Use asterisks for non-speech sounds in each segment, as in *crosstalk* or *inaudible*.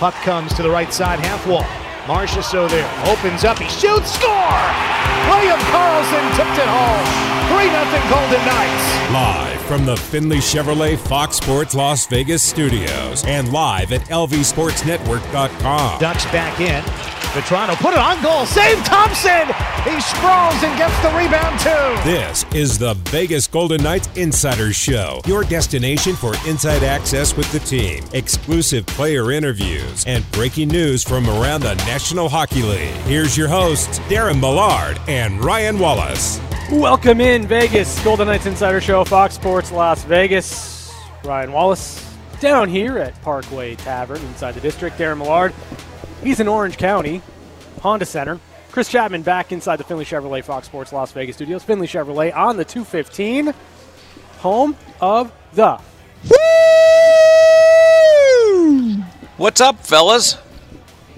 Puck comes to the right side half wall. Marchessault there. Opens up. He shoots. Score! William Karlsson tipped it home. 3 0 Golden Knights. Live from the Findlay Chevrolet Fox Sports Las Vegas studios and live at lvsportsnetwork.com. Ducks back in. Vatrano put it on goal. Save Thompson. He sprawls and gets the rebound too. This is the Vegas Golden Knights Insider Show, your destination for inside access with the team, exclusive player interviews, and breaking news from around the National Hockey League. Here's your hosts, Darren Millard and Ryan Wallace. Welcome in Vegas, Golden Knights Insider Show, Fox Sports Las Vegas. Ryan Wallace down here at Parkway Tavern inside the district. Darren Millard, he's in Orange County, Honda Center. Chris Chapman back inside the Findlay Chevrolet Fox Sports Las Vegas studios. Findlay Chevrolet on the 215, home of the. What's up, fellas?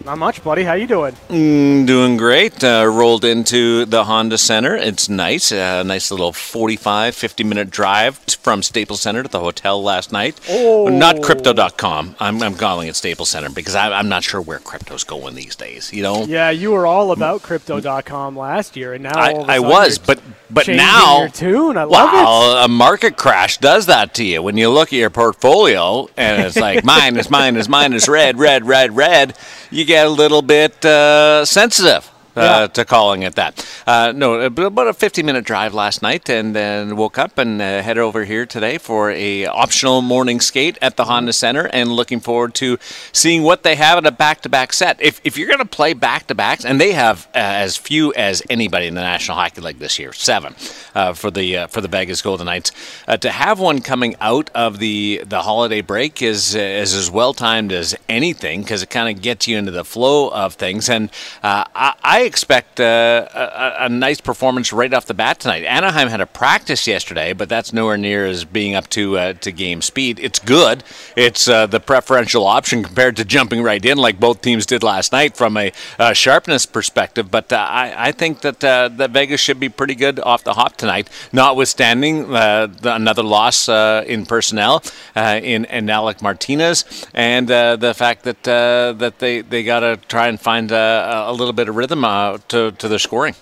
Not much, buddy. How you doing? Mm, doing great. Uh, rolled into the Honda Center. It's nice. A nice little 45, 50 minute drive from Staples Center to the hotel last night. Oh. Not crypto.com. I'm, I'm calling it Staples Center because I, I'm not sure where crypto's going these days. You know? Yeah, you were all about crypto.com last year, and now I, all of a I was, but but now your tune. I love it. Wow, a market crash does that to you when you look at your portfolio and it's like *laughs* mine is mine is mine is red, red, red, red. You get a little bit uh, sensitive. Uh, Yeah. To calling it that. Uh, no, about a 50 minute drive last night, and then woke up and uh, headed over here today for a optional morning skate at the Honda Center, and looking forward to seeing what they have at a back to back set. If, if you're going to play back to backs, and they have uh, as few as anybody in the National Hockey League this year, seven uh, for the uh, for the Vegas Golden Knights, uh, to have one coming out of the the holiday break is is as well timed as anything because it kind of gets you into the flow of things, and uh, I, I expect uh, a, a nice performance right off the bat tonight. Anaheim had a practice yesterday, but that's nowhere near as being up to uh, to game speed. It's good. It's uh, the preferential option compared to jumping right in like both teams did last night from a sharpness perspective. But uh, I, I think that uh, that Vegas should be pretty good off the hop tonight, notwithstanding uh, the, another loss in personnel in, in Alec Martinez and the fact that that they, they got to try and find a little bit of rhythm uh, to, to their scoring.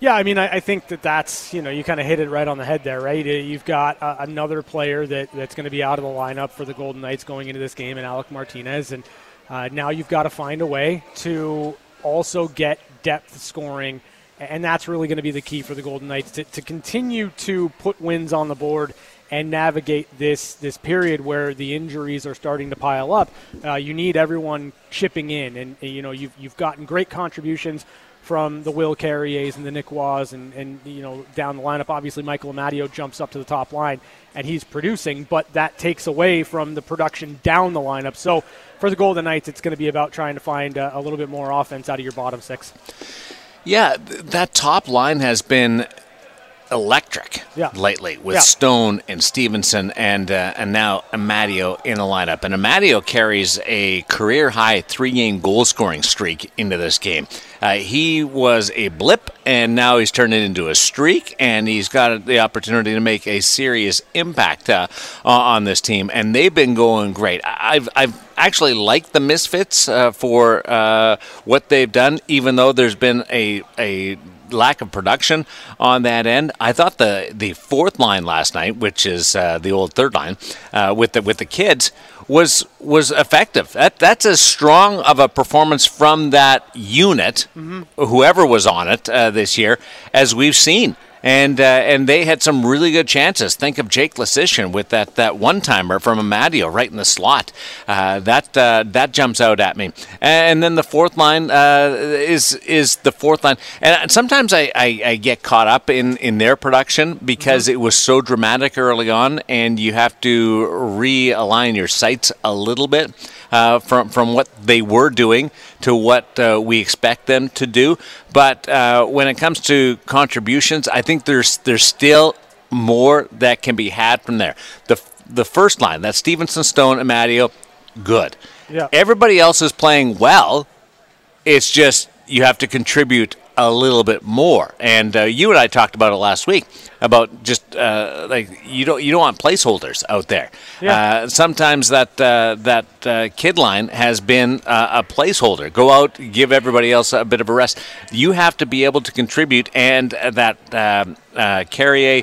Yeah, I mean, I, I think that that's you know you kind of hit it right on the head there, right? Uh, You've got uh, another player that, that's going to be out of the lineup for the Golden Knights going into this game, and Alec Martinez, and uh, now you've got to find a way to also get depth scoring, and that's really going to be the key for the Golden Knights to, to continue to put wins on the board and navigate this this period where the injuries are starting to pile up. Uh, you need everyone chipping in, and, and, you know you've you've gotten great contributions from the Will Carriers and the Nick Roys and, and you know down the lineup. Obviously, Michael Amadio jumps up to the top line and he's producing, but that takes away from the production down the lineup. So for the Golden Knights, it's going to be about trying to find a, a little bit more offense out of your bottom six. Yeah, th- that top line has been electric Yeah. lately with Yeah. Stone and Stephenson and uh, and now Amadio in the lineup. And Amadio carries a career high three game goal scoring streak into this game. Uh, he was a blip, and now he's turned it into a streak, and he's got the opportunity to make a serious impact uh, on this team. And they've been going great. I've I've actually liked the Misfits uh, for uh, what they've done, even though there's been a a lack of production on that end. I thought the the fourth line last night, which is uh, the old third line, uh, with the with the kids, was was effective. That that's as strong of a performance from that unit, whoever was on it uh, this year, as we've seen. And uh, and they had some really good chances. Think of Jake Leschyshyn with that, that one timer from Amadio right in the slot. Uh, that uh, that jumps out at me. And then the fourth line uh, is is the fourth line. And sometimes I, I, I get caught up in, in their production because it was so dramatic early on, and you have to realign your sights a little bit uh, from from what they were doing to what uh, we expect them to do. But uh, when it comes to contributions, I think there's there's still more that can be had from there. The the first line, that's Stephenson, Stone, and Amadio, good. Yeah. Everybody else is playing well. It's just you have to contribute a little bit more. And uh, you and I talked about it last week about just uh, like you don't you don't want placeholders out there. Yeah. Uh, sometimes that uh, that uh, kid line has been uh, a placeholder. Go out, give everybody else a bit of a rest. You have to be able to contribute, and that um, uh, Carrier.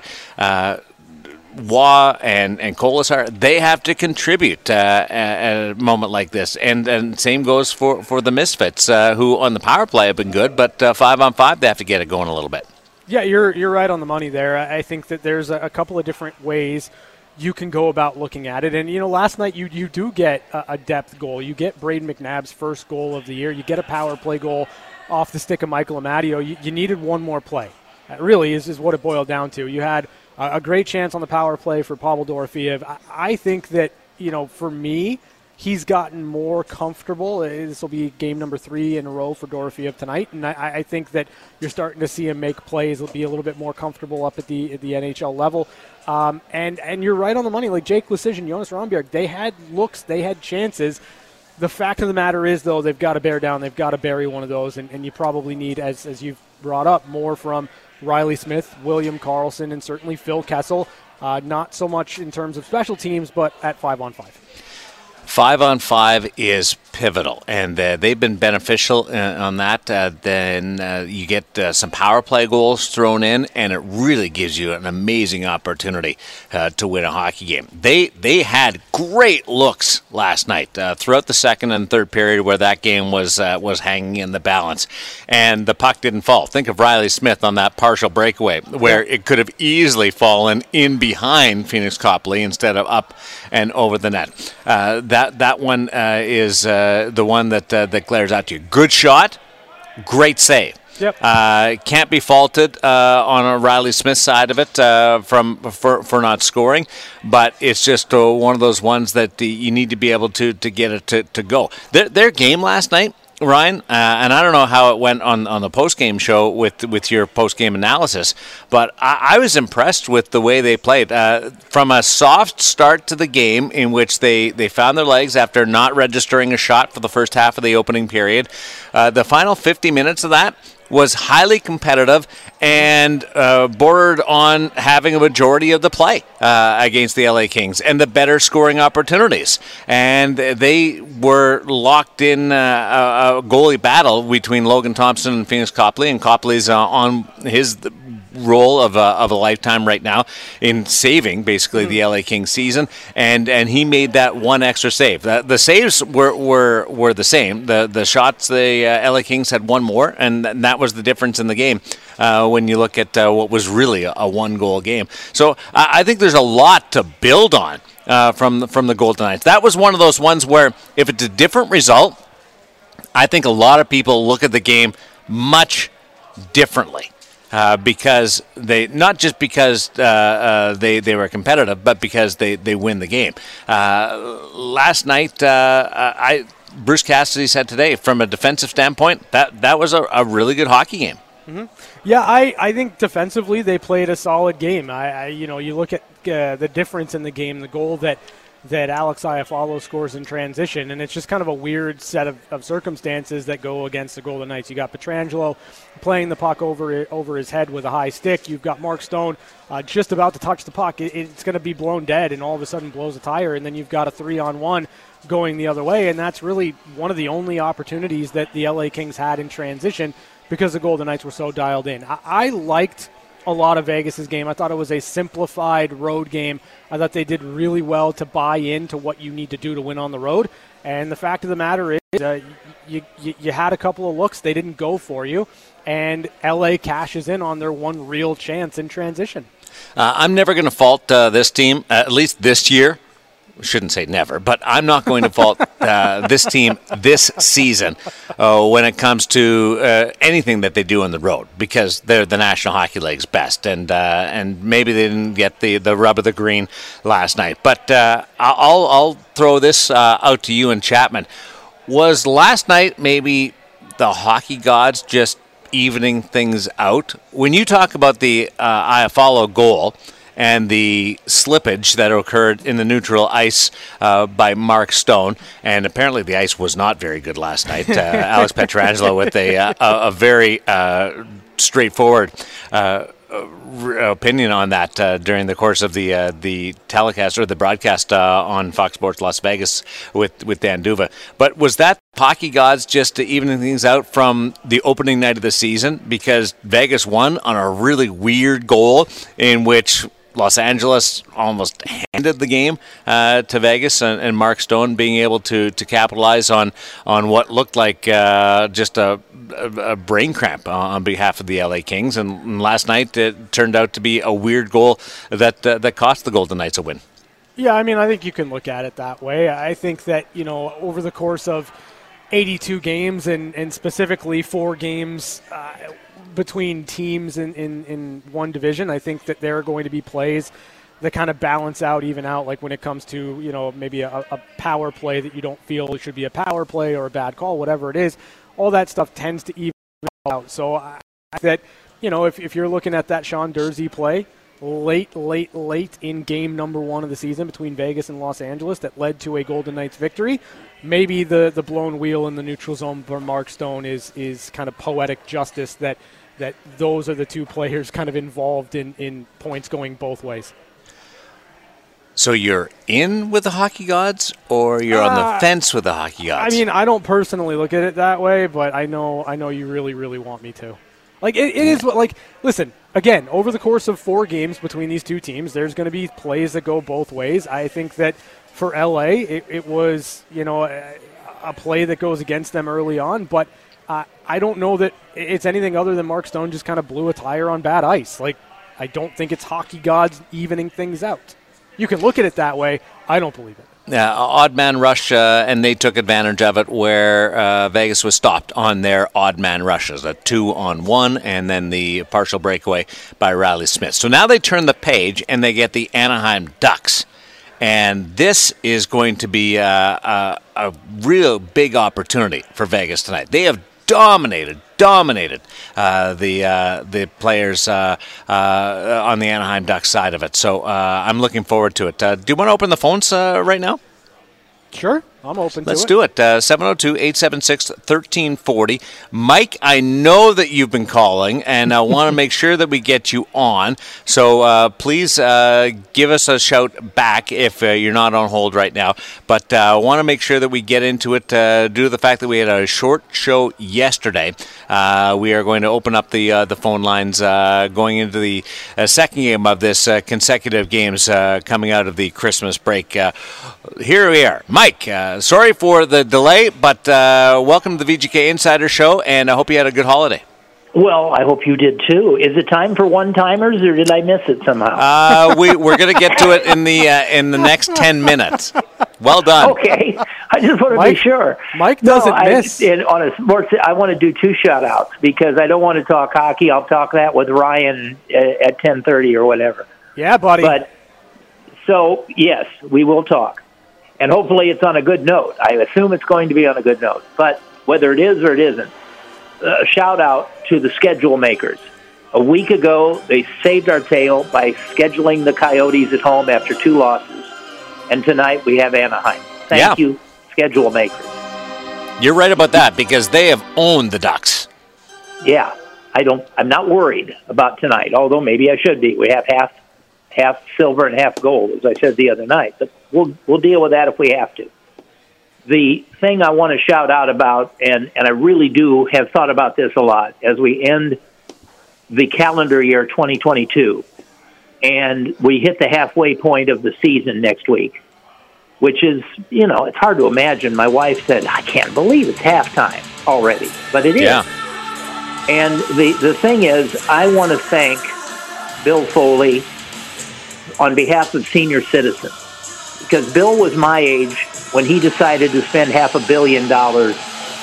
Roy and and Kolesar, they have to contribute uh, at, a moment like this, and and same goes for for the Misfits, uh, who on the power play have been good, but uh, five on five they have to get it going a little bit. Yeah, you're you're right on the money there. I think that there's a, a couple of different ways you can go about looking at it. And you know, last night you you do get a, a depth goal. You get Brayden McNabb's first goal of the year. You get a power play goal off the stick of Michael Amadio. You, you needed one more play. That really is, is what it boiled down to. You had a, great chance on the power play for Pavel Dorofeev. I, I think that you know, for me, he's gotten more comfortable. This will be game number three in a row for Dorofeev tonight, and I, I, think that you're starting to see him make plays. He'll be a little bit more comfortable up at the at the NHL level. Um, and and you're right on the money. Like Jake Leschyshyn, Jonas Rondbjerg, they had looks, they had chances. The fact of the matter is, though, they've got to bear down. They've got to bury one of those, and, and you probably need, as as you've brought up, more from Reilly Smith, William Karlsson, and certainly Phil Kessel. Uh, not so much in terms of special teams, but at five on five. Five on five is pivotal, and uh, they've been beneficial uh, on that. Uh, then uh, you get uh, some power play goals thrown in, and it really gives you an amazing opportunity uh, to win a hockey game. They they had great looks last night throughout the second and third period, where that game was was hanging in the balance, and the puck didn't fall. Think of Reilly Smith on that partial breakaway, where it could have easily fallen in behind Pheonix Copley instead of up and over the net. that that that one is uh, the one that uh, that glares out to you. Good shot, great save. Yep. Uh, can't be faulted uh, on a Reilly Smith side of it uh, from for, for not scoring, but it's just uh, one of those ones that you need to be able to to get it to, to go. Their, their game last night Ryan, uh, and I don't know how it went on, on the post game show with with your post game analysis, but I, I, was impressed with the way they played. Uh, from a soft start to the game, in which they, they found their legs after not registering a shot for the first half of the opening period, uh, the final 50 minutes of that was highly competitive and uh, bordered on having a majority of the play uh, against the LA Kings and the better scoring opportunities. And they were locked in uh, a goalie battle between Logan Thompson and Pheonix Copley, and Copley's uh, on his role of a, of a lifetime right now in saving basically mm-hmm. the LA Kings season, and and he made that one extra save. The, the saves were, were were the same. The the shots the uh, LA Kings had one more, and that was the difference in the game uh, when you look at uh, what was really a, a one goal game. So I think there's a lot to build on. Uh, from the, from the Golden Knights, that was one of those ones where if it's a different result, I think a lot of people look at the game much differently uh, because they not just because uh, uh, they they were competitive, but because they, they win the game. Uh, last night, I Bruce Cassidy said today, from a defensive standpoint, that that was a, a really good hockey game. Mm-hmm. Yeah, I, I think defensively they played a solid game. I, I you know you look at the difference in the game, the goal that that Alex Iafallo scores in transition, and it's just kind of a weird set of, of circumstances that go against the Golden Knights. You got Pietrangelo playing the puck over over his head with a high stick. You've got Mark Stone uh, just about to touch the puck. It, it's going to be blown dead, and all of a sudden blows a tire, and then you've got a three on one going the other way, and that's really one of the only opportunities that the LA Kings had in transition because the Golden Knights were so dialed in. I, I liked a lot of Vegas's game. I thought it was a simplified road game. I thought they did really well to buy into what you need to do to win on the road. And the fact of the matter is, uh, you, you, you had a couple of looks, they didn't go for you, and LA cashes in on their one real chance in transition. Uh, I'm never going to fault uh, this team, at least this year, shouldn't say never, but I'm not going to fault uh, this team this season uh, when it comes to uh, anything that they do on the road because they're the National Hockey League's best, and uh, and maybe they didn't get the, the rub of the green last night. But uh, I'll I'll throw this uh, out to you and Chapman. Was last night maybe the hockey gods just evening things out? When you talk about the uh, Iafallo goal and the slippage that occurred in the neutral ice uh, by Mark Stone. And apparently, the ice was not very good last night. Uh, *laughs* Alex Pietrangelo with a, uh, a, a very uh, straightforward uh, opinion on that uh, during the course of the uh, the telecast or the broadcast uh, on Fox Sports Las Vegas with with Dan D'Uva. But was that hockey gods just to even things out from the opening night of the season because Vegas won on a really weird goal in which Los Angeles almost handed the game uh, to Vegas, and, and, Mark Stone being able to to capitalize on on what looked like uh, just a, a, brain cramp on behalf of the LA Kings. And last night it turned out to be a weird goal that uh, that cost the Golden Knights a win. Yeah, I mean, I think you can look at it that way. I think that you know over the course of 82 games and, and specifically four games uh, between teams in, in, in one division. I think that there are going to be plays that kind of balance out, even out, like when it comes to, you know, maybe a, a power play that you don't feel should be a power play or a bad call, whatever it is. All that stuff tends to even out. So I, that, you know, if, if you're looking at that Sean Durzi play, late, late, late in game number one of the season between Vegas and Los Angeles that led to a Golden Knights victory. Maybe the, the blown wheel in the neutral zone for Mark Stone is, is kind of poetic justice that – that those are the two players kind of involved in, in points going both ways. So you're in with the hockey gods, or you're uh, on the uh, fence with the hockey gods? I mean, I don't personally look at it that way, but I know I know you really, really want me to. Like it, it is like listen again over the course of four games between these two teams, there's going to be plays that go both ways. I think that for LA, it, it was you know a, a play that goes against them early on, but uh, I don't know that it's anything other than Mark Stone just kind of blew a tire on bad ice. Like, I don't think it's hockey gods evening things out. You can look at it that way. I don't believe it. Yeah, odd man rush, uh, and they took advantage of it where uh, Vegas was stopped on their odd man rushes, a two on one, and then the partial breakaway by Reilly Smith. So now they turn the page and they get the Anaheim Ducks. And this is going to be a, a, a real big opportunity for Vegas tonight. They have dominated, dominated uh, the uh, the players uh, uh, on the Anaheim Ducks side of it. So uh, I'm looking forward to it. do you want to open the phones right now? Sure. I'm open Let's it. do it. 702 876 1340. Mike, I know that you've been calling, and I want to *laughs* make sure that we get you on. So uh, please uh, give us a shout back if uh, you're not on hold right now. But I want to make sure that we get into it uh, due to the fact that we had a short show yesterday. Uh, we are going to open up the, uh, the phone lines going into the second game of this consecutive games coming out of the Christmas break. here we are. Mike, sorry for the delay, but uh, welcome to the VGK Insider Show, and I hope you had a good holiday. Well, I hope you did too. Is it time for one timers, or did I miss it somehow? Uh, we we're going to get to it in the uh, in the next ten minutes. Well done. Okay, I just want to Mike, be sure. Mike doesn't no, miss. I, on a sports, I want to do two shout outs because I don't want to talk hockey. I'll talk that with Ryan uh, at ten thirty or whatever. Yeah, buddy. But so yes, we will talk and hopefully it's on a good note. I assume it's going to be on a good note, but whether it is or it isn't, a shout out to the schedule makers. A week ago, they saved our tail by scheduling the Coyotes at home after two losses, and tonight we have Anaheim. Thank yeah. you, schedule makers. You're right about that because they have owned the Ducks. Yeah, I don't. I'm not worried about tonight. Although maybe I should be. We have half half silver and half gold, as I said the other night. But we'll we'll deal with that if we have to. The thing I want to shout out about, and and I really do have thought about this a lot as we end the calendar year 2022, and we hit the halfway point of the season next week, which is you know it's hard to imagine. My wife said, "I can't believe it's halftime already," but it is. Yeah. And the the thing is, I want to thank Bill Foley on behalf of senior citizens. Because Bill was my age when he decided to spend half a billion dollars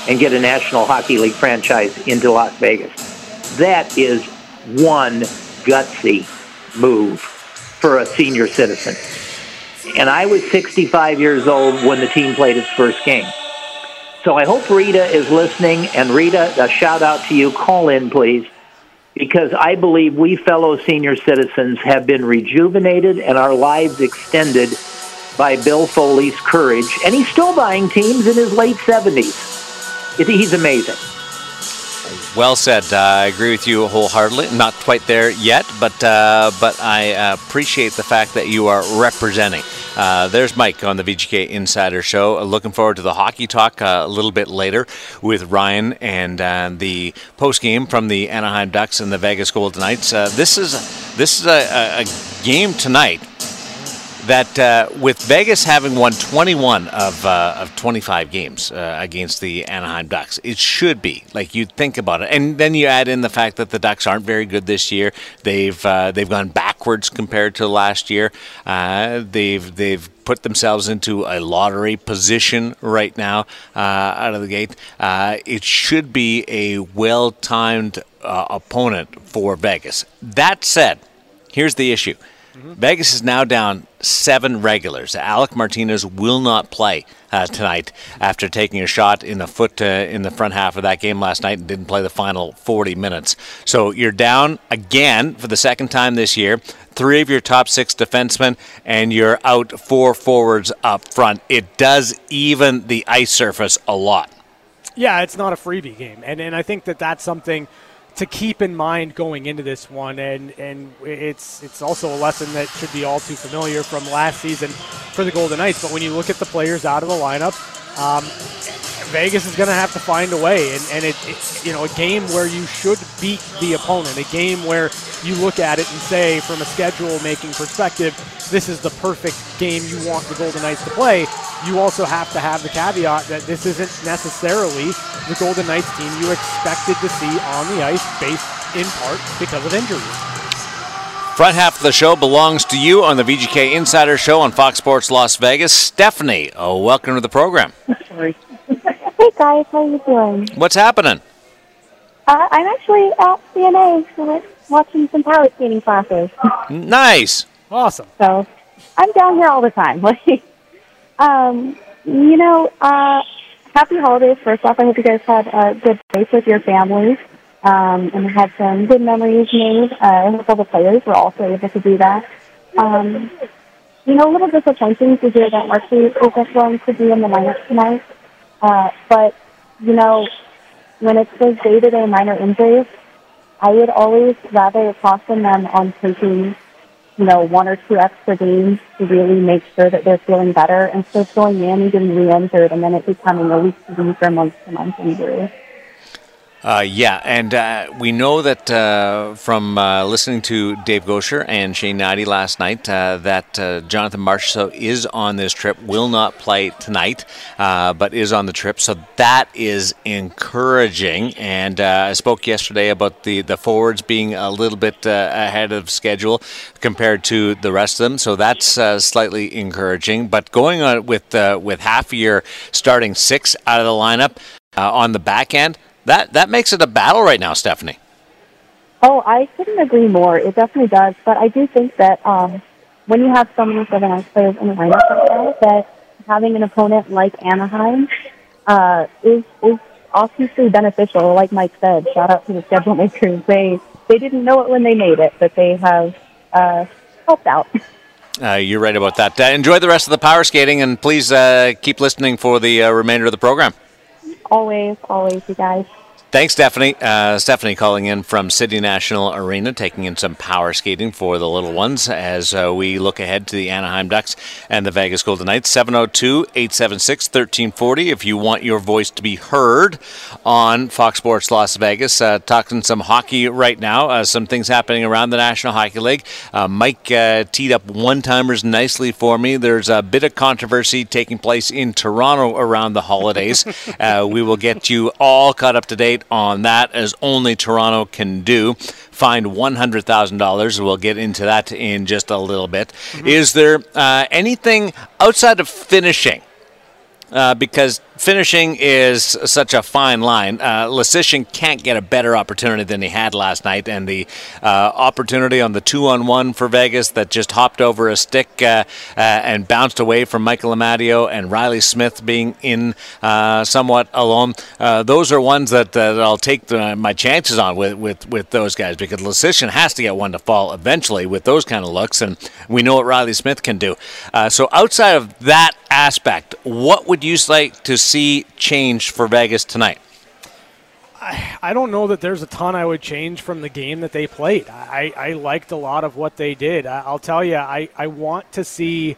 and get a National Hockey League franchise into Las Vegas. That is one gutsy move for a senior citizen. And I was 65 years old when the team played its first game. So I hope Rita is listening. And Rita, a shout out to you. Call in, please because I believe we fellow senior citizens have been rejuvenated and our lives extended by Bill Foley's courage. And he's still buying teams in his late 70s. He's amazing. Well said. Uh, I agree with you wholeheartedly. Not quite there yet, but uh, but I uh, appreciate the fact that you are representing. Uh, there's Mike on the VGK Insider Show. Uh, looking forward to the hockey talk uh, a little bit later with Ryan and the post game from the Anaheim Ducks and the Vegas Golden Knights. this is this is a, a game tonight that uh, with Vegas having won 21 of, uh, of 25 games uh, against the Anaheim Ducks, it should be like you think about it, and then you add in the fact that the Ducks aren't very good this year. They've uh, they've gone backwards compared to last year. Uh, they've they've put themselves into a lottery position right now uh, out of the gate. it should be a well timed opponent for Vegas. That said, here's the issue. Mm-hmm. Vegas is now down seven regulars. Alec Martinez will not play uh, tonight after taking a shot in the foot uh, in the front half of that game last night and didn't play the final 40 minutes. So you're down again for the second time this year. Three of your top six defensemen, and you're out four forwards up front. It does even the ice surface a lot. Yeah, it's not a freebie game, and and I think that that's something to keep in mind going into this one, and and it's it's also a lesson that should be all too familiar from last season for the Golden Knights. But when you look at the players out of the lineup, um, Vegas is going to have to find a way, and and it, it, you know a game where you should beat the opponent, a game where you look at it and say from a schedule making perspective, this is the perfect game you want the Golden Knights to play. You also have to have the caveat that this isn't necessarily the Golden Knights team you expected to see on the ice, based in part because of injuries. Front half of the show belongs to you on the VGK Insider Show on Fox Sports Las Vegas. Stephanie, oh, welcome to the program. Sorry. Hey guys, how are you doing? What's happening? Uh, I'm actually at CNA so watching some power skating classes. Nice. Awesome. So I'm down here all the time. *laughs* um, you know, uh, happy holidays. First off, I hope you guys had a good break with your families um, and had some good memories made. Uh, I hope all the players were also able to do that. Um, you know, a little disappointing to hear that Marcy isn't going to be in the lineup tonight. Uh, but, you know, when it's those day-to-day minor injuries, I would always rather caution them on taking, you know, one or two extra games to really make sure that they're feeling better instead of going in and getting re-injured and then it becoming a week-to-week or month-to-month injury. Uh, yeah, and uh, we know that uh, from uh, listening to Dave Goucher and Shane Hnidy last night uh, that uh, Jonathan Marchessault is on this trip, will not play tonight, but is on the trip. So that is encouraging. And I spoke yesterday about the, the forwards being a little bit ahead of schedule compared to the rest of them. So that's slightly encouraging. But going on with with half year starting six out of the lineup on the back end that that makes it a battle right now, Stephanie. Oh, I couldn't agree more. It definitely does. But I do think that um, when you have so many seven ice players in the lineup right now, that having an opponent like Anaheim uh, is is obviously beneficial. Like Mike said, shout out to the schedule makers. They they didn't know it when they made it, but they have uh, helped out. *laughs* Uh, you're right about that. Uh, enjoy the rest of the power skating, and please uh, keep listening for the uh, remainder of the program. Always, always, you guys. Thanks, Stephanie. Uh, Stephanie calling in from City National Arena, taking in some power skating for the little ones as uh, we look ahead to the Anaheim Ducks and the Vegas Golden Knights. 702 876 1340 if you want your voice to be heard on Fox Sports Las Vegas. Uh, talking some hockey right now, uh, some things happening around the National Hockey League. Uh, Mike uh, teed up one timers nicely for me. There's a bit of controversy taking place in Toronto around the holidays. *laughs* we will get you all caught up to date on that, as only Toronto can do. Find $100,000. We'll get into that in just a little bit. Mm-hmm. Is there uh, anything outside of finishing? Uh, because finishing is such a fine line. Uh, can't get a better opportunity than he had last night, and the uh, opportunity on the two-on-one for Vegas that just hopped over a stick uh, uh and bounced away from Michael Amadio and Reilly Smith being in uh, somewhat alone. Uh, those are ones that, that I'll take the, my chances on with, with, with those guys because Leschyshyn has to get one to fall eventually with those kind of looks, and we know what Reilly Smith can do. so outside of that aspect, what would you like to see change for Vegas tonight? I, don't know that there's a ton I would change from the game that they played. I, I liked a lot of what they did. I, will tell you, I, I want to see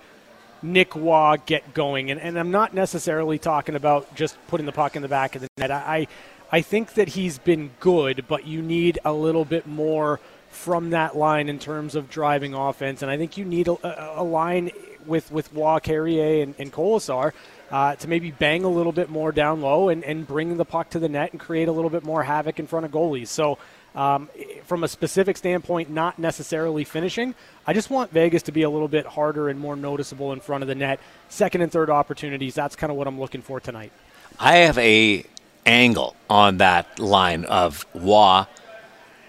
Nick Roy get going. And, and I'm not necessarily talking about just putting the puck in the back of the net. I, I think that he's been good, but you need a little bit more from that line in terms of driving offense. And I think you need a, a line with with Roy, Carrier, and, and Kolesar uh, to maybe bang a little bit more down low and, and bring the puck to the net and create a little bit more havoc in front of goalies. So, um, from a specific standpoint, not necessarily finishing, I just want Vegas to be a little bit harder and more noticeable in front of the net. Second and third opportunities, that's kind of what I'm looking for tonight. I have a angle on that line of Roy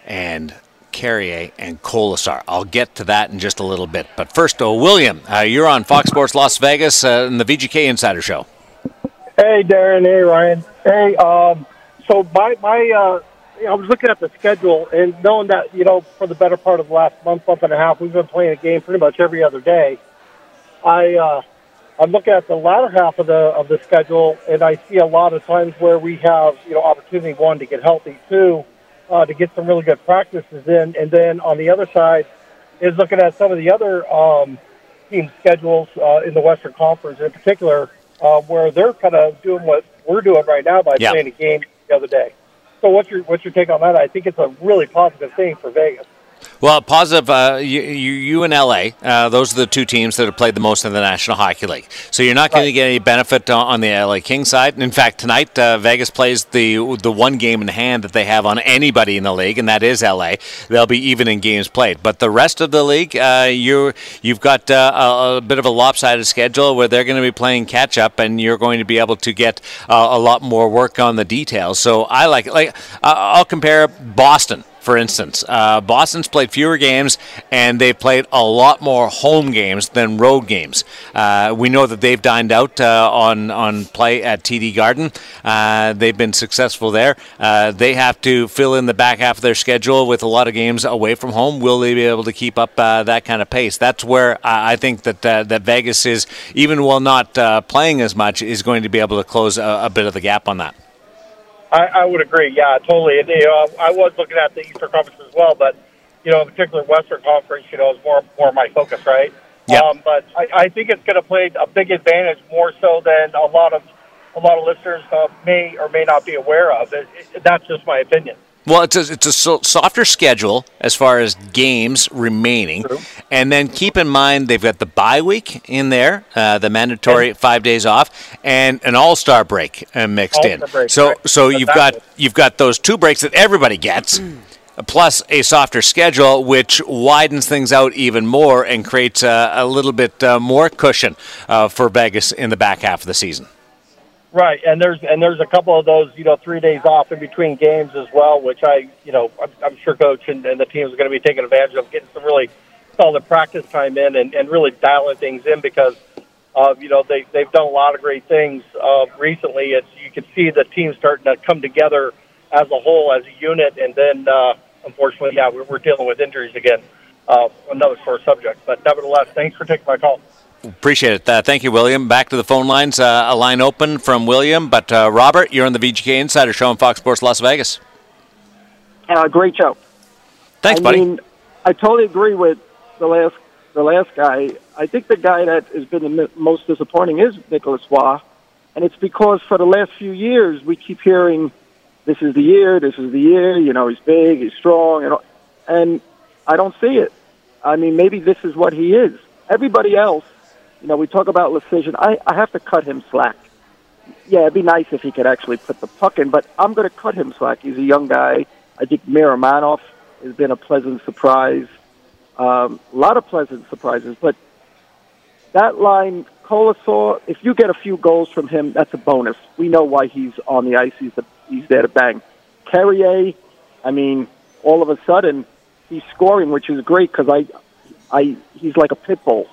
and Carrier and Kolesar. I'll get to that in just a little bit. But first, uh, William, uh, you're on Fox Sports Las Vegas uh, in the VGK Insider Show. Hey, Darren. Hey, Ryan. Hey, um, so my, my uh, I was looking at the schedule and knowing that, you know, for the better part of the last month, month and a half, we've been playing a game pretty much every other day. I, uh, I'm looking at the latter half of the of the schedule, and I see a lot of times where we have, you know, opportunity one to get healthy, two, uh, to get some really good practices in. And then on the other side is looking at some of the other um, team schedules uh, in the Western Conference, in particular, uh, where they're kind of doing what we're doing right now by yep. playing a game the other day. So what's your what's your take on that? I think it's a really positive thing for Vegas. Well, positive. Uh, you, you, you and LA, uh, those are the two teams that have played the most in the National Hockey League. So you're not going to get any benefit on the LA King side. In fact, tonight uh, Vegas plays the the one game in hand that they have on anybody in the league, and that is LA. They'll be even in games played. But the rest of the league, uh, you you've got uh, a, a, bit of a lopsided schedule where they're going to be playing catch up, and you're going to be able to get uh, a lot more work on the details. So I like like I'll compare Boston for instance. Uh, Boston's played fewer games, and they've played a lot more home games than road games. Uh, we know that they've dined out uh, on on play at TD Garden. Uh, they've been successful there. Uh, they have to fill in the back half of their schedule with a lot of games away from home. Will they be able to keep up uh, that kind of pace? That's where I think that that Vegas is, even while not playing as much, is going to be able to close a, a bit of the gap on that. I, I would agree. Yeah, totally. And, you know, I was looking at the Eastern Conference as well, but you know, in particular, Western Conference, you know, is more more my focus, right? Yeah. Um, but I, I think it's going to play a big advantage more so than a lot of a lot of listeners uh, may or may not be aware of. It, it, that's just my opinion. Well, it's a, it's a softer schedule as far as games remaining. True. And then keep in mind they've got the bye week in there, uh, the mandatory yeah. five days off, and an All Star break uh, mixed all-star in. Break, so right. so you've got you've got those two breaks that everybody gets. Mm. Plus a softer schedule, which widens things out even more and creates a, a little bit uh, more cushion uh, for Vegas in the back half of the season. Right, and there's and there's a couple of those, you know, three days off in between games as well, which I, you know, I'm, I'm sure coach and, and the teams are going to be taking advantage of getting some really solid practice time in and, and really dialing things in because, uh, you know, they they've done a lot of great things uh, recently. It's you can see the team starting to come together as a whole, as a unit, and then uh, unfortunately, yeah, we're, we're dealing with injuries again. Uh, another sore subject, but nevertheless, thanks for taking my call. Appreciate it. Uh, thank you, William. Back to the phone lines. Uh, a line open from William, but uh, Robert, you're on the VGK Insider Show on Fox Sports Las Vegas. Uh, great show. Thanks, I buddy. Mean, I totally agree with the last the last guy. I think the guy that has been the most disappointing is Nicolas Roy, and it's because for the last few years we keep hearing, "This is the year. This is the year." You know, he's big, he's strong, and and I don't see it. I mean, maybe this is what he is. Everybody else you know, we talk about Leschyshyn. I, I have to cut him slack. Yeah, it'd be nice if he could actually put the puck in, but I'm going to cut him slack. He's a young guy. I think Miromanov has been a pleasant surprise. Um, a lot of pleasant surprises, but that line Kolesar, if you get a few goals from him, that's a bonus. We know why he's on the ice. He's, the, he's there to bang. Carrier, I mean, all of a sudden, he's scoring, which is great because I, I, he's like a pit bull.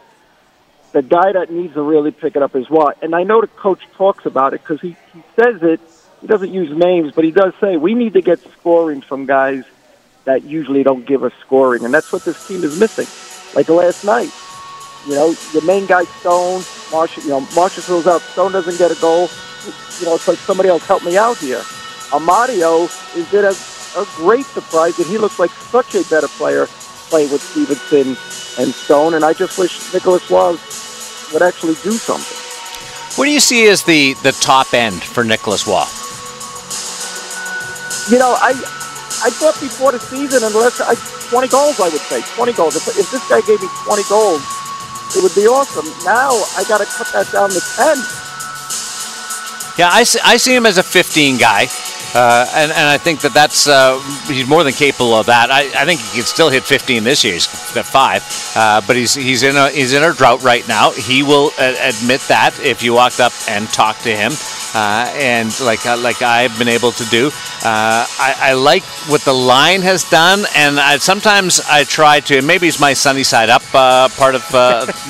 The guy that needs to really pick it up is what, and I know the coach talks about it because he, he says it. He doesn't use names, but he does say we need to get scoring from guys that usually don't give us scoring, and that's what this team is missing. Like last night, you know, your main guy Stone, Marshall, you know, Marshall fills out. Stone doesn't get a goal. You know, it's like somebody else help me out here. Amadio is it a, a great surprise, and he looks like such a better player playing with Stephenson and Stone. And I just wish Nicholas was would actually do something. What do you see as the, the top end for Nicolas Roy? You know, I I thought before the season, unless I 20 goals, I would say 20 goals. If, if this guy gave me 20 goals, it would be awesome. Now I got to cut that down to 10. Yeah, I see, I see him as a 15 guy. Uh, and, and I think that that's uh, he's more than capable of that. I, I think he can still hit 15 this year. He's at five, uh, but he's he's in a he's in a drought right now. He will uh, admit that if you walked up and talked to him, uh, and like uh, like I've been able to do. I, I, like what the line has done, and I, sometimes I try to. Maybe it's my sunny side up part of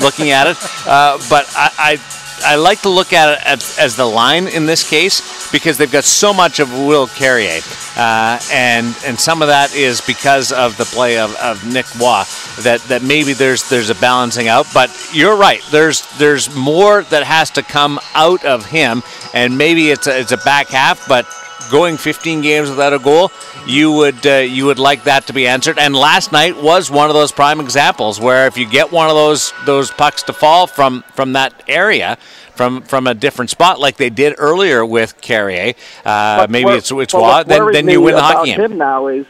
looking at it, but I, I I like to look at it as, as, the line in this case because they've got so much of Will Carrier, uh, and and some of that is because of the play of, of Nick Roy that, that maybe there's there's a balancing out. But you're right. There's there's more that has to come out of him, and maybe it's a, it's a back half, but going 15 games without a goal, you would uh, you would like that to be answered. And last night was one of those prime examples where if you get one of those those pucks to fall from from that area. From, from a different spot, like they did earlier with Carrier, uh, maybe it's it's Roy, then, then you win the hockey game. him now is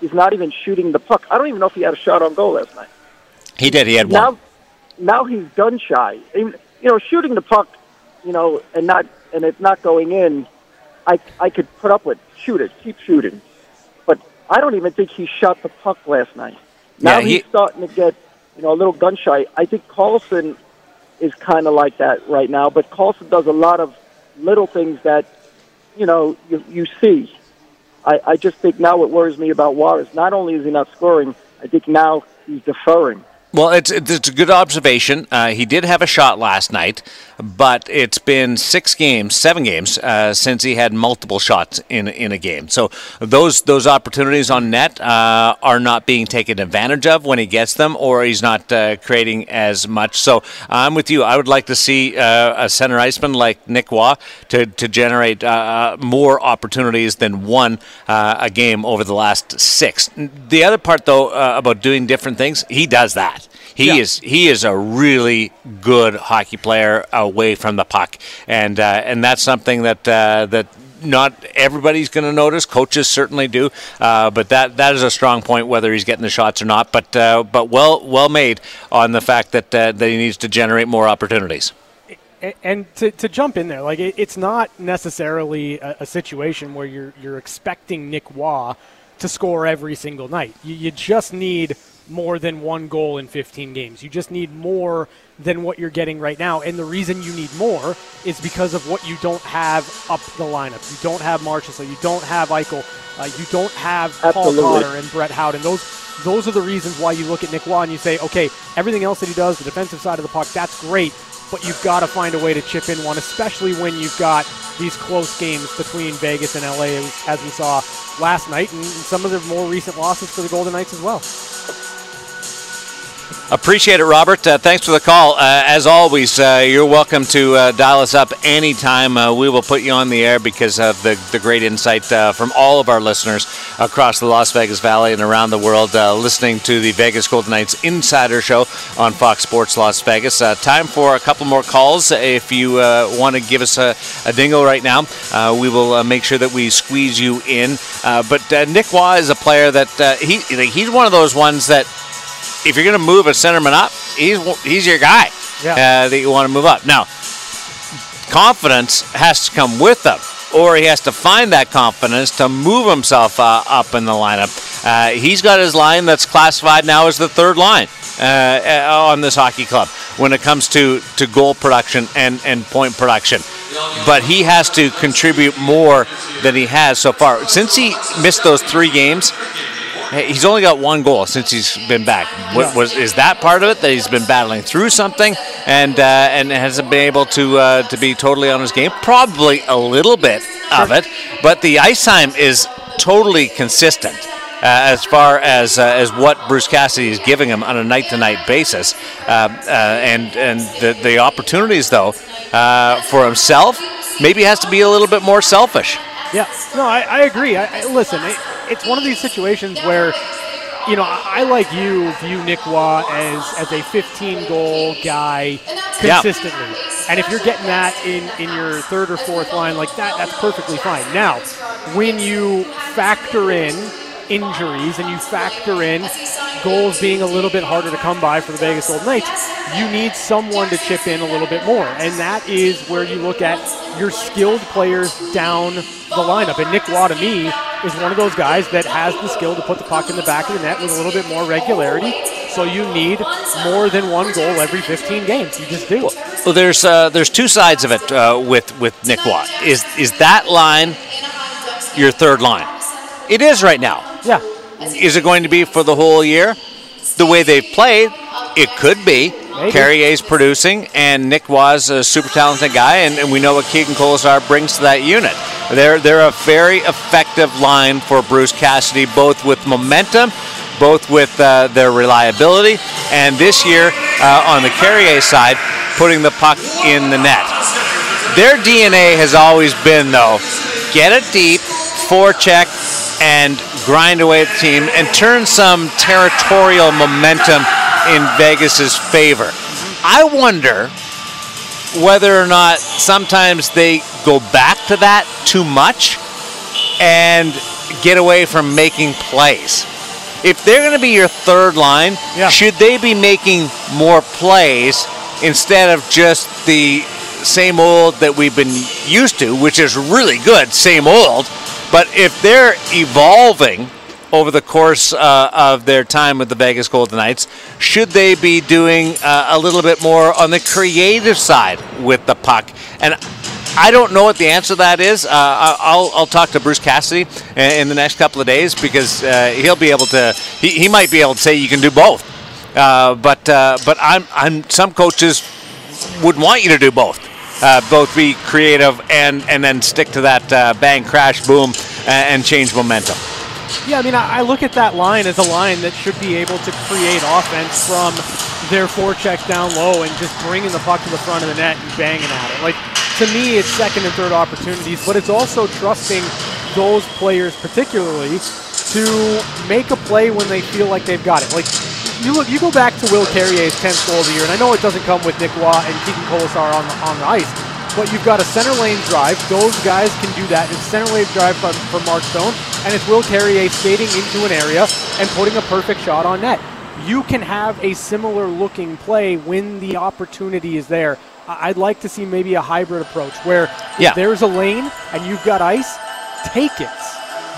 he's not even shooting the puck. I don't even know if he had a shot on goal last night. He did. He had now, one. Now he's gun shy. you know, shooting the puck, you know, and not and it's not going in I I could put up with. Shoot it, keep shooting. But I don't even think he shot the puck last night. Now yeah, he, he's starting to get you know a little gun shy. I think Karlsson is kind of like that right now, but Karlsson does a lot of little things that you know you, you see. I, I just think now what worries me about Juarez, not only is he not scoring, I think now he's deferring. Well, it's it's a good observation. Uh, he did have a shot last night, but it's been six games, seven games uh, since he had multiple shots in in a game. So those those opportunities on net uh, are not being taken advantage of when he gets them, or he's not uh, creating as much. So I'm with you. I would like to see uh, a center iceman like Nick Roy to to generate uh, more opportunities than one a game over the last six. The other part, though, about doing different things, he does that. He yeah. is he is a really good hockey player away from the puck, and uh, and that's something that uh, that not everybody's going to notice. Coaches certainly do, uh, but that that is a strong point whether he's getting the shots or not. But uh, but well well made on the fact that uh, that he needs to generate more opportunities. And to, to jump in there, like it, it's not necessarily a, a, situation where you're you're expecting Nick Roy to score every single night. You, you just need more than one goal in 15 games. You just need more than what you're getting right now. And the reason you need more is because of what you don't have up the lineup. You don't have Marchessault, so you don't have Eichel, uh, you don't have Absolutely. Paul Cotter and Brett Howden. Those those are the reasons why you look at Nick Roy and you say, okay, everything else that he does, the defensive side of the puck, that's great, but you've got to find a way to chip in one, especially when you've got these close games between Vegas and LA, as we saw last night, and some of the more recent losses for the Golden Knights as well. Appreciate it, Robert. Uh, thanks for the call. Uh, as always, uh, you're welcome to uh, dial us up anytime. Uh, we will put you on the air because of the, the great insight uh, from all of our listeners across the Las Vegas Valley and around the world listening to the Vegas Golden Knights Insider Show on Fox Sports Las Vegas. time for a couple more calls. If you want to give us a, a dingle right now, we will make sure that we squeeze you in. but Nick Roy is a player that he he's one of those ones that if you're going to move a centerman up, he's he's your guy yeah. uh, that you want to move up. Now, confidence has to come with them, or he has to find that confidence to move himself uh, up in the lineup. Uh, he's got his line that's classified now as the third line. uh, on this hockey club when it comes to, to goal production and, and point production. But he has to contribute more than he has so far. Since he missed those three games, he's only got one goal since he's been back. What, was is that part of it that he's been battling through something and uh, and hasn't been able to uh, to be totally on his game? Probably a little bit of it, but the ice time is totally consistent. Uh, as far as uh, as what Bruce Cassidy is giving him on a night to night basis, uh, uh, and and the, the opportunities though uh, for himself maybe has to be a little bit more selfish. Yeah, no, I, I agree. I, I, listen, it's one of these situations where, you know, I, I like you view Nick Roy as as a 15 goal guy consistently, yeah. and if you're getting that in in your third or fourth line like that, that's perfectly fine. Now, when you factor in injuries and you factor in goals being a little bit harder to come by for the Vegas Golden Knights, you need someone to chip in a little bit more. And that is where you look at your skilled players down the lineup. And Nick Roy, to me, is one of those guys that has the skill to put the puck in the back of the net with a little bit more regularity. So you need more than one goal every 15 games. You just do. Well, there's uh, there's two sides of it uh, with with Nick Roy. Is is that line your third line? It is right now. Yeah. Is it going to be for the whole year? The way they've played, it could be. Maybe. Carrier's producing, and Nick was a super talented guy, and, and we know what Keegan Kolesar brings to that unit. They're, they're a very effective line for Bruce Cassidy, both with momentum, both with uh, their reliability, and this year uh, on the Carrier side, putting the puck in the net. Their DNA has always been, though, get it deep, forecheck, and grind away at the team and turn some territorial momentum in Vegas's favor. I wonder whether or not sometimes they go back to that too much and get away from making plays. If they're going to be your third line, yeah. should they be making more plays instead of just the same old that we've been used to, which is really good, same old? But if they're evolving over the course uh, of their time with the Vegas Golden Knights, should they be doing uh, a little bit more on the creative side with the puck? And I don't know what the answer to that is. Uh, I'll, I'll talk to Bruce Cassidy in the next couple of days because uh, he'll be able to. He, he might be able to say you can do both. Uh, but uh, but I'm, I'm some coaches would want you to do both uh, both be creative and and then stick to that uh, bang, crash, boom, and, and, change momentum. Yeah, I mean, I, I look at that line as a line that should be able to create offense from their forecheck down low and just bringing the puck to the front of the net and banging at it. Like to me, it's second and third opportunities, but it's also trusting those players particularly to make a play when they feel like they've got it. Like you look, you go back to Will Carrier's 10th goal of the year, and I know it doesn't come with Nick Roy and Keegan Kolesar on the, on the ice, but you've got a center lane drive. Those guys can do that. It's center lane drive from, from Mark Stone, and it's Will Carrier skating into an area and putting a perfect shot on net. You can have a similar looking play when the opportunity is there. I'd like to see maybe a hybrid approach where yeah. there's a lane and you've got ice, take it.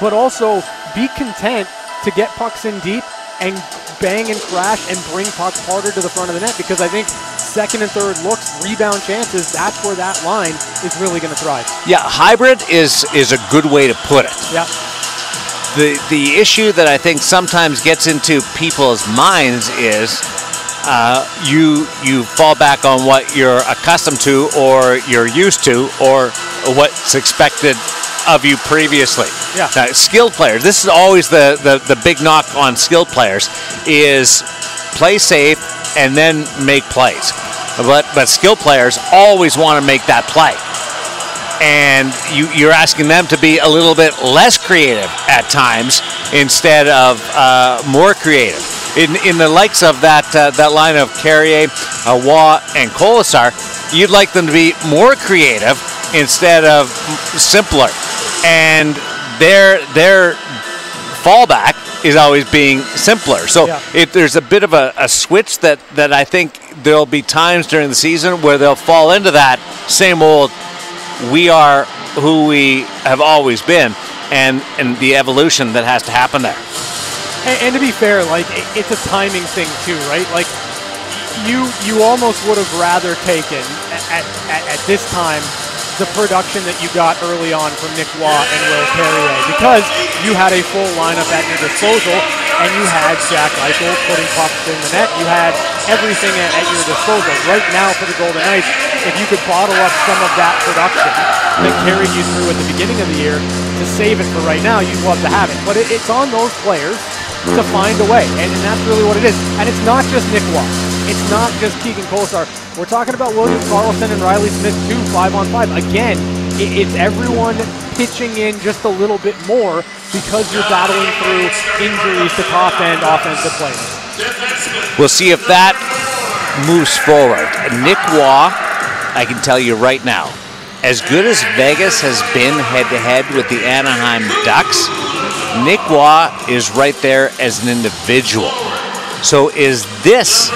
But also be content to get pucks in deep and bang and crash and bring pucks harder to the front of the net because I think second and third looks, rebound chances, that's where that line is really going to thrive. Yeah, hybrid is is a good way to put it. Yeah. The the issue that I think sometimes gets into people's minds is uh, you you fall back on what you're accustomed to or you're used to or what's expected of you previously. Yeah. Now, skilled players. This is always the, the, the big knock on skilled players is play safe and then make plays. But but skilled players always want to make that play. And you, you're asking them to be a little bit less creative at times instead of uh, more creative. In, in the likes of that uh, that line of Carrier, uh, Roy, and Kolesar, you'd like them to be more creative instead of simpler and their their fallback is always being simpler. So yeah. it, there's a bit of a, a, switch that, that I think there'll be times during the season where they'll fall into that same old we are who we have always been and, and the evolution that has to happen there. And, and to be fair, like it, it's a timing thing too, right? Like you you almost would have rather taken at, at, at this time the production that you got early on from Nick Roy and Will Carrier because you had a full lineup at your disposal and you had Jack Eichel putting pucks in the net. You had everything at, at, your disposal. Right now for the Golden Knights, if you could bottle up some of that production that carried you through at the beginning of the year to save it for right now, you'd love to have it. But it, it's on those players to find a way, and, and that's really what it is. And it's not just Nick Roy. It's not just Keegan Kolesar. We're talking about William Karlsson and Reilly Smith too, five on five. Again, it's everyone pitching in just a little bit more because you're battling through injuries to top end offensive players. We'll see if that moves forward. Nick Roy, I can tell you right now, as good as Vegas has been head to head with the Anaheim Ducks, Nick Roy is right there as an individual. So is this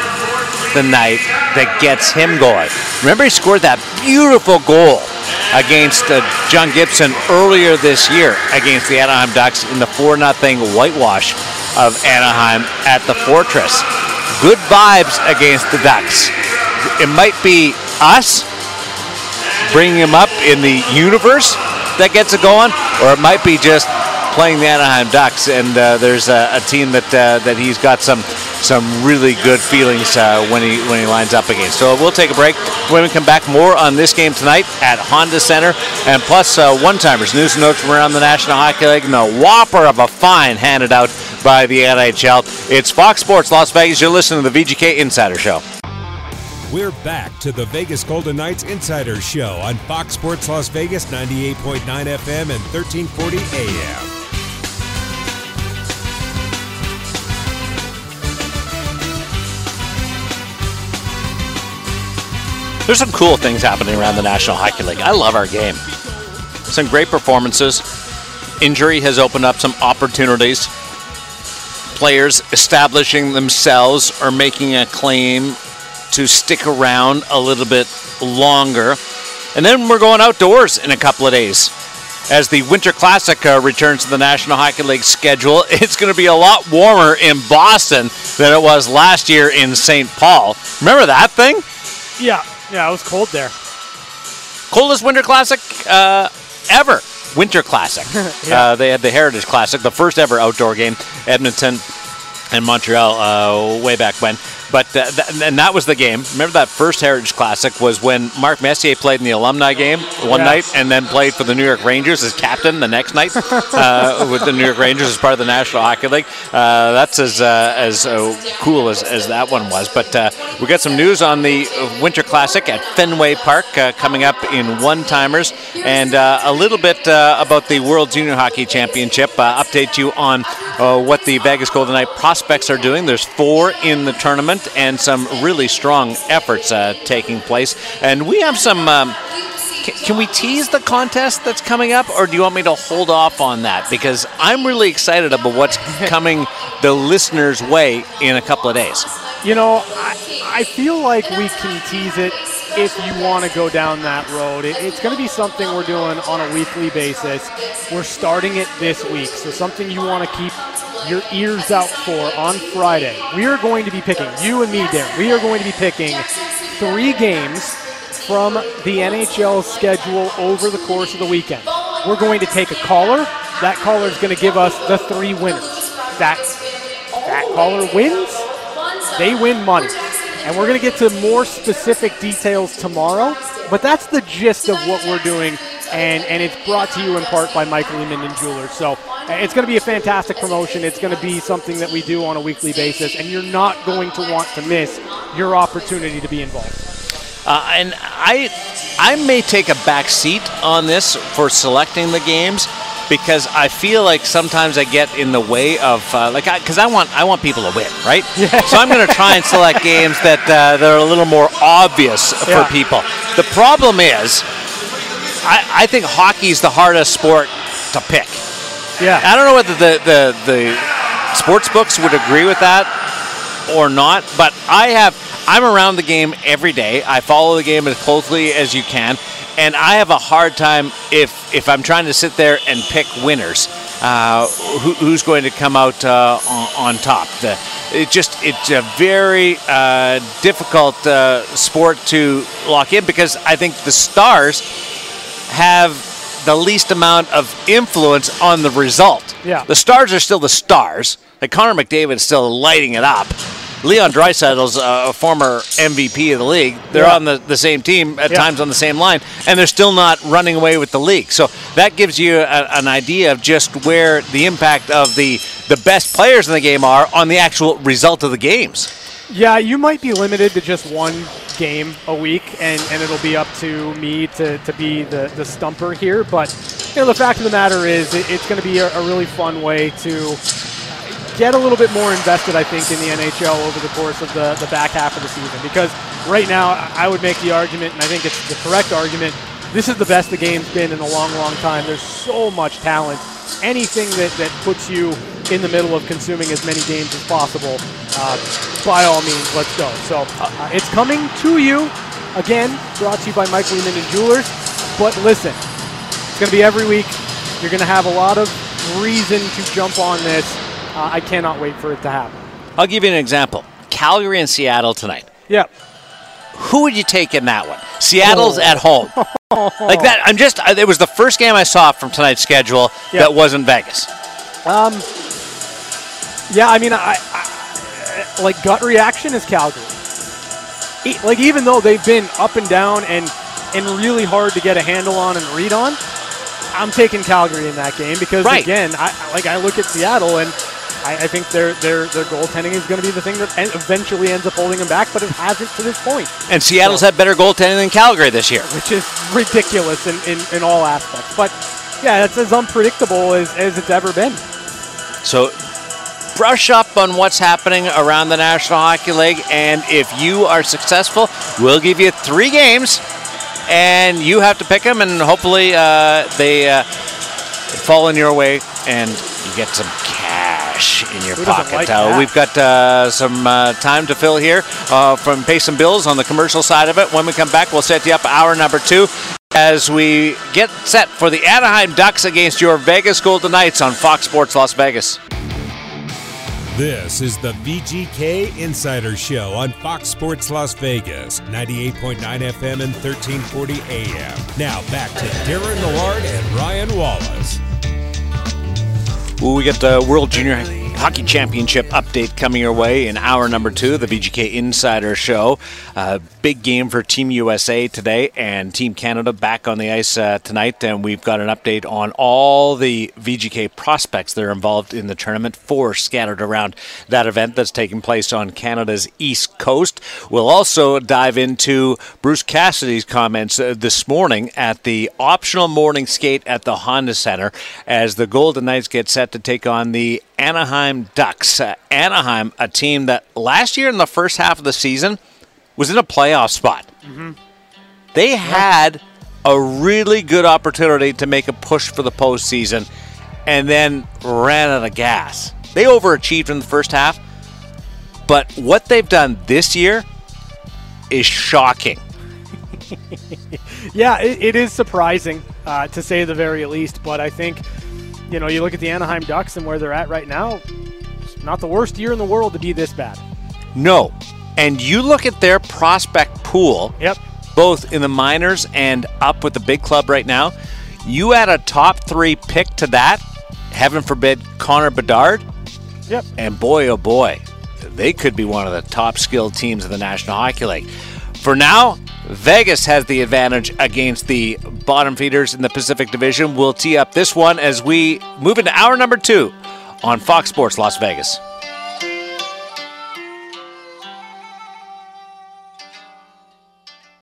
the night that gets him going. Remember, he scored that beautiful goal against uh, John Gibson earlier this year against the Anaheim Ducks in the 4 0 whitewash of Anaheim at the Fortress. Good vibes against the Ducks. It might be us bringing him up in the universe that gets it going, or it might be just playing the Anaheim Ducks, and uh, there's a, a, team that uh, that he's got some some really good feelings uh, when he when he lines up against. So we'll take a break. When we come back, more on this game tonight at Honda Center, and plus uh, one-timers, news and notes from around the National Hockey League, and a whopper of a fine handed out by the NHL. It's Fox Sports Las Vegas. You're listening to the VGK Insider Show. We're back to the Vegas Golden Knights Insider Show on Fox Sports Las Vegas 98.9 FM and 1340 AM. There's some cool things happening around the National Hockey League. I love our game. Some great performances. Injury has opened up some opportunities. Players establishing themselves or making a claim to stick around a little bit longer. And then we're going outdoors in a couple of days. As the Winter Classic uh, returns to the National Hockey League schedule, *laughs* it's going to be a lot warmer in Boston than it was last year in St. Paul. Remember that thing? Yeah, yeah, it was cold there. Coldest Winter Classic uh, ever. Winter Classic. *laughs* yeah. uh, they had the Heritage Classic, the first ever outdoor game. Edmonton and Montreal uh, way back when. But uh, th- and that was the game. Remember that first Heritage Classic was when Mark Messier played in the alumni game one night and then played for the New York Rangers as captain the next night *laughs* uh, with the New York Rangers as part of the National Hockey League. Uh, that's as uh, as uh, cool as, as that one was. But we got some news on the Winter Classic at Fenway Park coming up in one timers and a little bit about the World Junior Hockey Championship. update you on what the Vegas Golden Knight prospects are doing. There's four in the tournament and some really strong efforts uh, taking place. And we have some. Um, can we tease the contest that's coming up, or do you want me to hold off on that? Because I'm really excited about what's *laughs* coming the listeners' way in a couple of days. You know, I, I feel like we can tease it if you want to go down that road. It, it's going to be something we're doing on a weekly basis. We're starting it this week, so something you want to keep your ears out for on Friday. We are going to be picking, you and me, Darren, we are going to be picking three games from the NHL schedule over the course of the weekend. We're going to take a caller. That caller is going to give us the three winners. That, that caller wins, they win money. And we're going to get to more specific details tomorrow, but that's the gist of what we're doing, and, and it's brought to you in part by Michael Lehman and Jewelers. So it's going to be a fantastic promotion. It's going to be something that we do on a weekly basis, and you're not going to want to miss your opportunity to be involved. Uh, and I, I may take a back seat on this for selecting the games because I feel like sometimes I get in the way of uh, like because I, I, want I want people to win, right? Yeah. *laughs* So I'm going to try and select games that uh, that are a little more obvious for people. The problem is, I, I think hockey's the hardest sport to pick. Yeah. I don't know whether the, the, the sports books would agree with that or not, but I have I'm around the game every day. I follow the game as closely as you can, and I have a hard time if if I'm trying to sit there and pick winners uh, who, who's going to come out uh, on, on, top. The, it just it's a very uh, difficult uh, sport to lock in because I think the stars have the least amount of influence on the result. Yeah. The stars are still the stars. Like Connor McDavid is still lighting it up. Leon Draisaitl's a former MVP of the league. They're yeah. on the, the same team at yeah. times on the same line, and they're still not running away with the league. So that gives you a, an idea of just where the impact of the the best players in the game are on the actual result of the games. Yeah, you might be limited to just one game a week, and, and it'll be up to me to, to be the, the stumper here. But you know, the fact of the matter is, it, it's going to be a, a really fun way to get a little bit more invested, I think, in the NHL over the course of the, the back half of the season. Because right now, I would make the argument, and I think it's the correct argument, this is the best the game's been in a long, long time. There's so much talent. Anything that, that puts you in the middle of consuming as many games as possible, uh, by all means, let's go. So uh, it's coming to you. Again, brought to you by Mike Lehman and Jewelers. But listen, it's going to be every week. You're going to have a lot of reason to jump on this. Uh, I cannot wait for it to happen. I'll give you an example Calgary and Seattle tonight. Yeah. Who would you take in that one? Seattle's oh. at home. *laughs* like that. I'm just. It was the first game I saw from tonight's schedule yep. that wasn't Vegas. Um. Yeah, I mean, I, I like gut reaction is Calgary. Like even though they've been up and down and and really hard to get a handle on and read on, I'm taking Calgary in that game because right. again, I like I look at Seattle and I, I think their their their goaltending is going to be the thing that eventually ends up holding them back, but it hasn't to this point. And Seattle's so, had better goaltending than Calgary this year, which is ridiculous in, in, in all aspects. But yeah, it's as unpredictable as, as it's ever been. So brush up on what's happening around the National Hockey League, and if you are successful, we'll give you three games, and you have to pick them, and hopefully uh, they uh, fall in your way, and you get some cash in your Who pocket. Like uh, we've got uh, some uh, time to fill here uh, from Pay Some Bills on the commercial side of it. When we come back, we'll set you up hour number two as we get set for the Anaheim Ducks against your Vegas Golden Knights on Fox Sports Las Vegas. This is the VGK Insider Show on Fox Sports Las Vegas, 98.9 FM and 1340 AM. Now back to Darren Millard and Ryan Wallace. Ooh, we got the World Junior Hockey Championship update coming your way in hour number two, of the VGK Insider Show. Uh, big game for Team USA today and Team Canada back on the ice uh, tonight. And we've got an update on all the VGK prospects that are involved in the tournament, four scattered around that event that's taking place on Canada's East Coast. We'll also dive into Bruce Cassidy's comments uh, this morning at the optional morning skate at the Honda Center as the Golden Knights get set to take on the Anaheim Ducks. Uh, Anaheim, a team that last year in the first half of the season was in a playoff spot. Mm-hmm. They yeah. had a really good opportunity to make a push for the postseason and then ran out of gas. They overachieved in the first half, but what they've done this year is shocking. *laughs* yeah, it, it is surprising uh, to say the very least, but I think you know, you look at the Anaheim Ducks and where they're at right now, it's not the worst year in the world to be this bad. No. And you look at their prospect pool, yep. both in the minors and up with the big club right now. You add a top three pick to that, heaven forbid, Connor Bedard. Yep. And boy, oh boy, they could be one of the top skilled teams in the National Hockey League. For now, Vegas has the advantage against the bottom feeders in the Pacific Division. We'll tee up this one as we move into hour number two on Fox Sports Las Vegas.